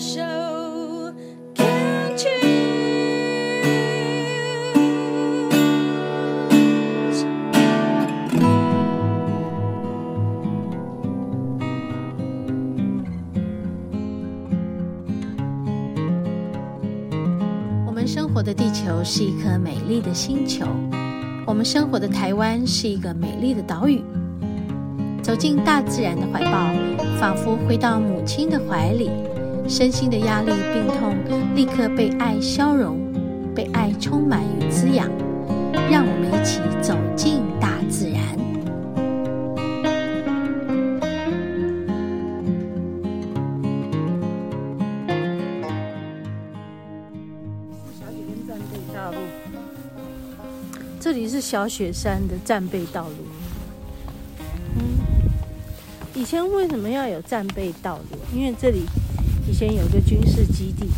我们生活的地球是一颗美丽的星球，我们生活的台湾是一个美丽的岛屿。走进大自然的怀抱，仿佛回到母亲的怀里，身心的压力、病痛立刻被爱消融，被爱充满与滋养。让我们一起走进大自然。小雪山战备道路，这里是小雪山的战备道路。以前为什么要有战备道路？因为这里以前有个军事基地，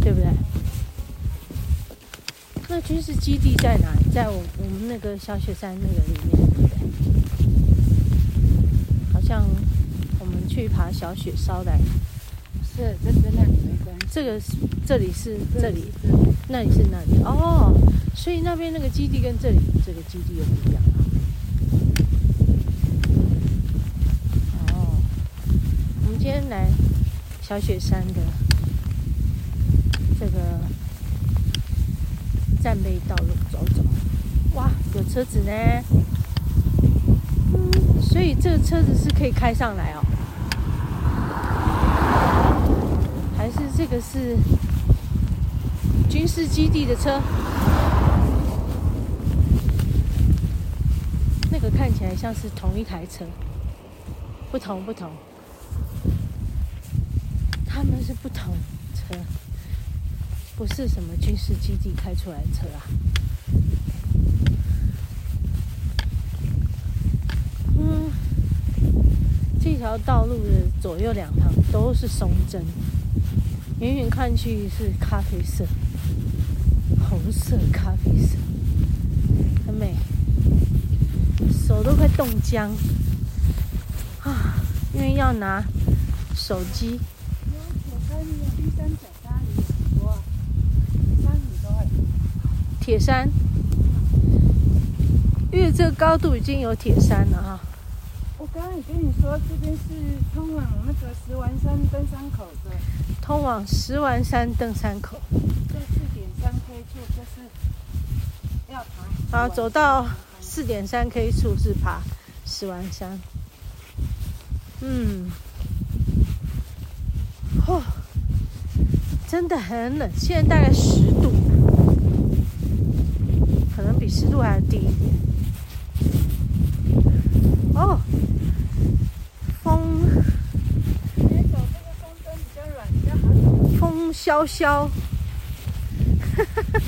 对不对？那军事基地在哪？在我我们那个小雪山那个里面，对不对？好像我们去爬小雪烧来，是这跟那里没关系。这个是这里是这里，那里是那里哦。所以那边那个基地跟这里这个基地又不一样。哦，我们今天来小雪山的这个战备道路走走，哇，有车子呢，嗯，所以这个车子是可以开上来哦，还是这个是军事基地的车？那个看起来像是同一台车，不同不同。这是不同车，不是什么军事基地开出来的车啊。嗯，这条道路的左右两旁都是松针，远远看去是咖啡色、红色、咖啡色，很美，手都快冻僵啊！因为要拿手机。铁山，因为这个高度已经有铁山了哈。我刚刚也跟你说，这边是通往那个石丸山登山口的。通往石丸山登山口。这四点三 K 处就是要爬。好，走到四点三 K 处是爬石丸山。嗯。哦，真的很冷，现在大概十度。湿度还要低一点。哦，风，风筝比较软，比较好。风萧萧，哈哈哈，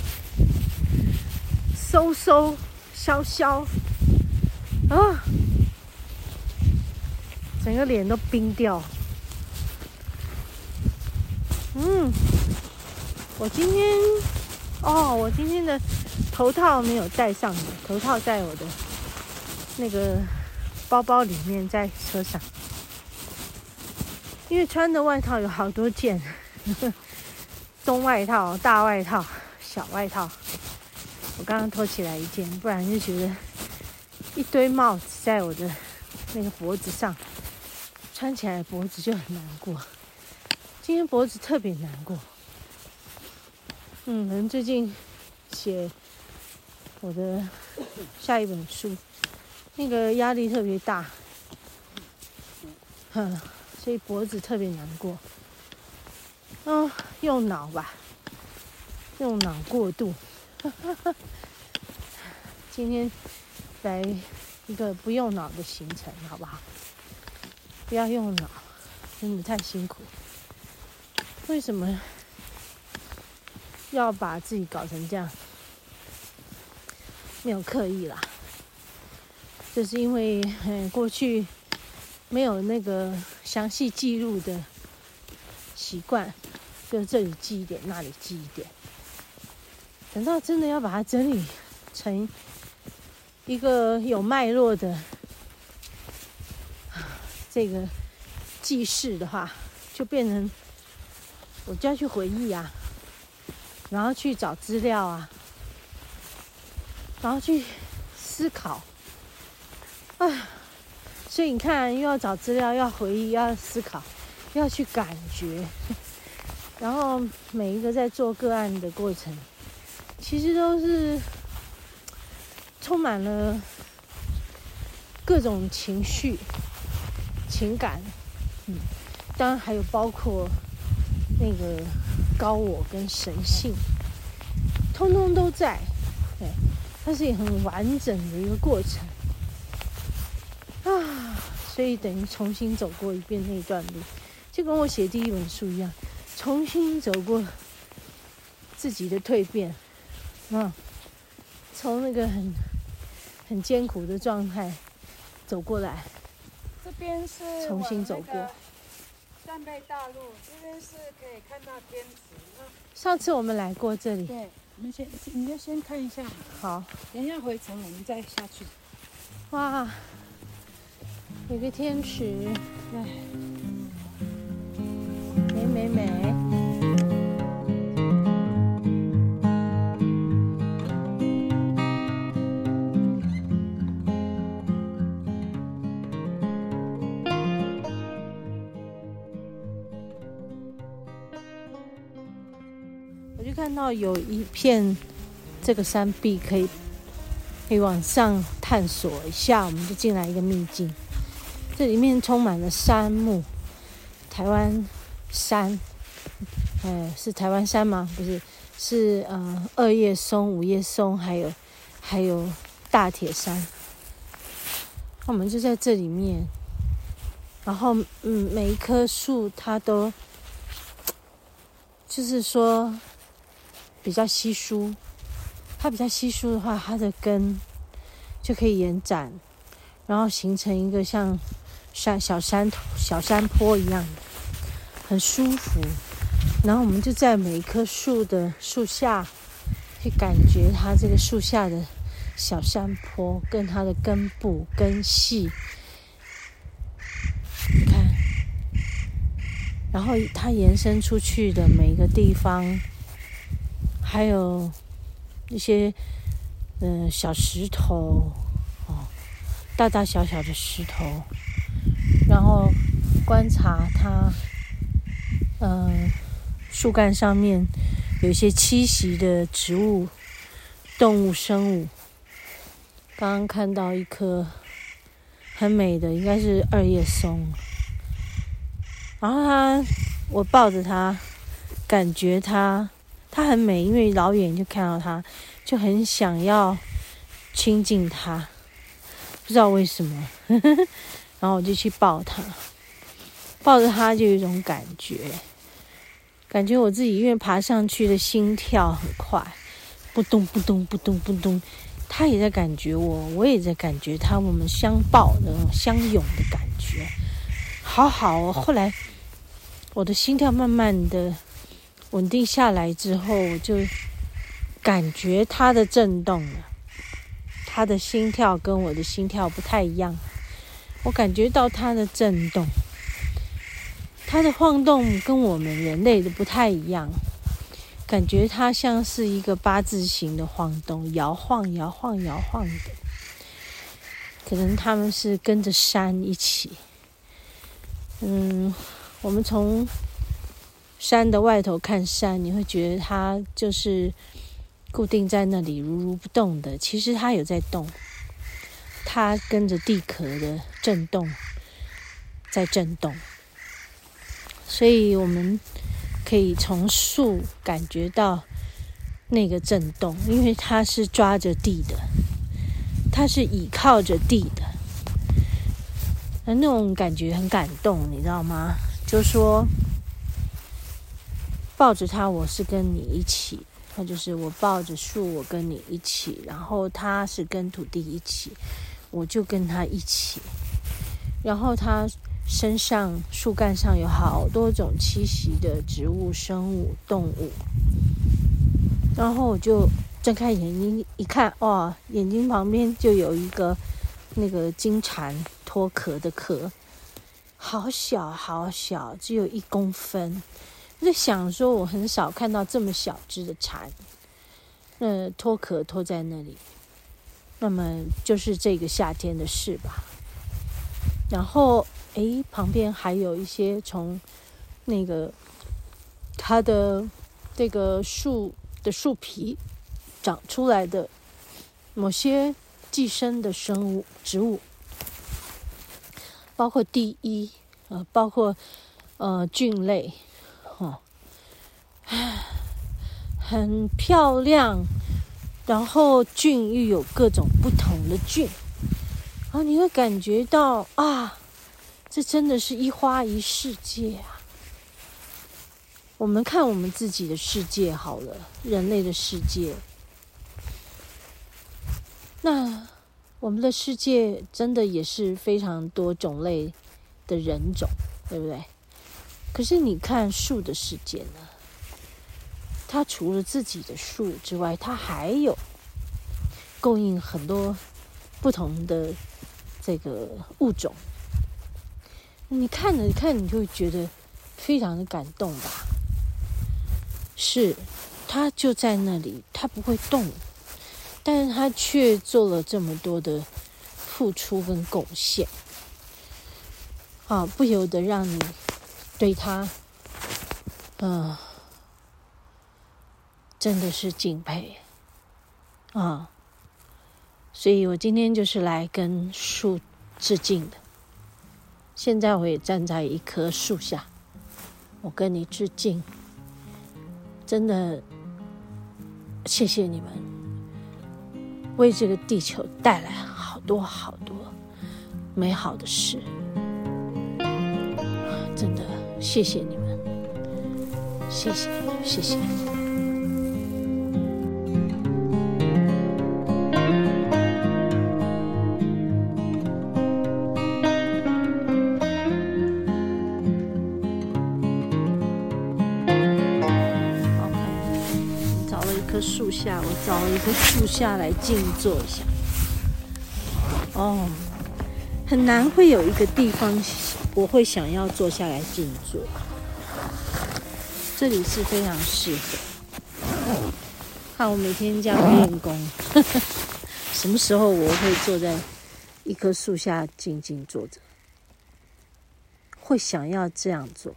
嗖嗖，萧萧，啊，整个脸都冰掉。嗯，我今天，哦，我今天的。头套没有戴上的，头套在我的那个包包里面，在车上。因为穿的外套有好多件，呵呵，中外套、大外套、小外套。我刚刚脱起来一件，不然就觉得一堆帽子在我的那个脖子上，穿起来脖子就很难过。今天脖子特别难过。嗯，可能最近写。我的下一本书，那个压力特别大，哼，所以脖子特别难过。嗯，用脑吧，用脑过度。今天来一个不用脑的行程，好不好？不要用脑，真的太辛苦。为什么要把自己搞成这样？没有刻意啦，就是因为嗯过去没有那个详细记录的习惯，就这里记一点，那里记一点。等到真的要把它整理成一个有脉络的这个记事的话，就变成我就要去回忆啊，然后去找资料啊，然后去思考，啊，所以你看，又要找资料，要回忆，要思考，要去感觉，然后每一个在做个案的过程，其实都是充满了各种情绪、情感，嗯，当然还有包括那个高我跟神性，通通都在，它是一个很完整的一个过程啊，所以等于重新走过一遍那段路，就跟我写第一本书一样，重新走过自己的蜕变啊，从那个很很艰苦的状态走过来。这边是重新走过。战备大路，这边是可以看到天池。上次我们来过这里。对。我们先，你就先看一下。好，等一下回程我们再下去。哇，有个天池，哎，美美美。看到有一片这个山壁可以可以往上探索一下，我们就进来一个秘境。这里面充满了杉木，台湾杉，哎，是台湾杉吗？不是，是呃二叶松、五叶松，还有还有大铁杉。我们就在这里面，然后嗯，每一棵树它都就是说。比较稀疏，它比较稀疏的话，它的根就可以延展，然后形成一个像山小山头、小山坡一样的，很舒服。然后我们就在每一棵树的树下，去感觉它这个树下的小山坡跟它的根部根系，你看，然后它延伸出去的每一个地方。还有一些嗯、小石头哦，大大小小的石头，然后观察它，嗯、树干上面有一些栖息的植物、动物、生物。刚刚看到一棵很美的，应该是二叶松。然后它，我抱着它，感觉它。它很美，因为老远就看到它，就很想要亲近它，不知道为什么。然后我就去抱它，抱着它就有一种感觉，感觉我自己因为爬上去的心跳很快，扑通扑通扑通扑通，它也在感觉我，我也在感觉它，我们相抱的相拥的感觉，好好哦。后来我的心跳慢慢的。稳定下来之后，我就感觉它的震动了。它的心跳跟我的心跳不太一样，我感觉到它的震动，它的晃动跟我们人类的不太一样，感觉它像是一个八字形的晃动，摇晃、摇晃、摇晃的。可能他们是跟着山一起。嗯，我们从。山的外头看山，你会觉得它就是固定在那里如如不动的。其实它有在动，它跟着地壳的震动在震动，所以我们可以从树感觉到那个震动，因为它是抓着地的，它是倚靠着地的，而那种感觉很感动，你知道吗？就说。抱着它，我是跟你一起，那就是我抱着树，我跟你一起，然后它是跟土地一起，我就跟它一起，然后它身上树干上有好多种栖息的植物、生物、动物，然后我就睁开眼睛一看，哇，眼睛旁边就有一个那个金蝉脱壳的壳，好小好小，只有一公分。在想说，我很少看到这么小只的蝉，呃，脱壳脱在那里。那么就是这个夏天的事吧。然后，诶，旁边还有一些从那个它的这个树的树皮长出来的某些寄生的生物植物，包括第一，呃，包括呃菌类，很漂亮。然后菌又有各种不同的菌。然后你会感觉到啊，这真的是一花一世界啊！我们看我们自己的世界好了，人类的世界。那我们的世界真的也是非常多种类的人种，对不对？可是你看树的世界呢？它除了自己的树之外，它还有供应很多不同的。这个物种，你看了看，你就会觉得非常的感动吧？是，它就在那里，它不会动，但是它却做了这么多的付出跟贡献，啊，不由得让你对它，嗯、真的是敬佩，啊。所以我今天就是来跟树致敬的。现在我也站在一棵树下，我跟你致敬。真的，谢谢你们，为这个地球带来好多好多美好的事。真的，谢谢你们，谢谢，谢谢。下，我找一棵树下来静坐一下。哦，很难会有一个地方我会想要坐下来静坐。这里是非常适合。看我每天这样练功，什么时候我会坐在一棵树下静静坐着？会想要这样做，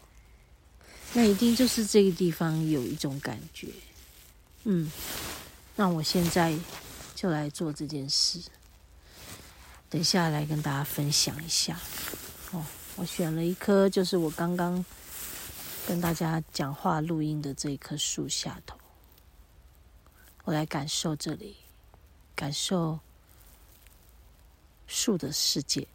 那一定就是这个地方有一种感觉。嗯，那我现在就来做这件事。等一下来跟大家分享一下。哦，我选了一棵，就是我刚刚跟大家讲话录音的这一棵树下头。我来感受这里，感受树的世界。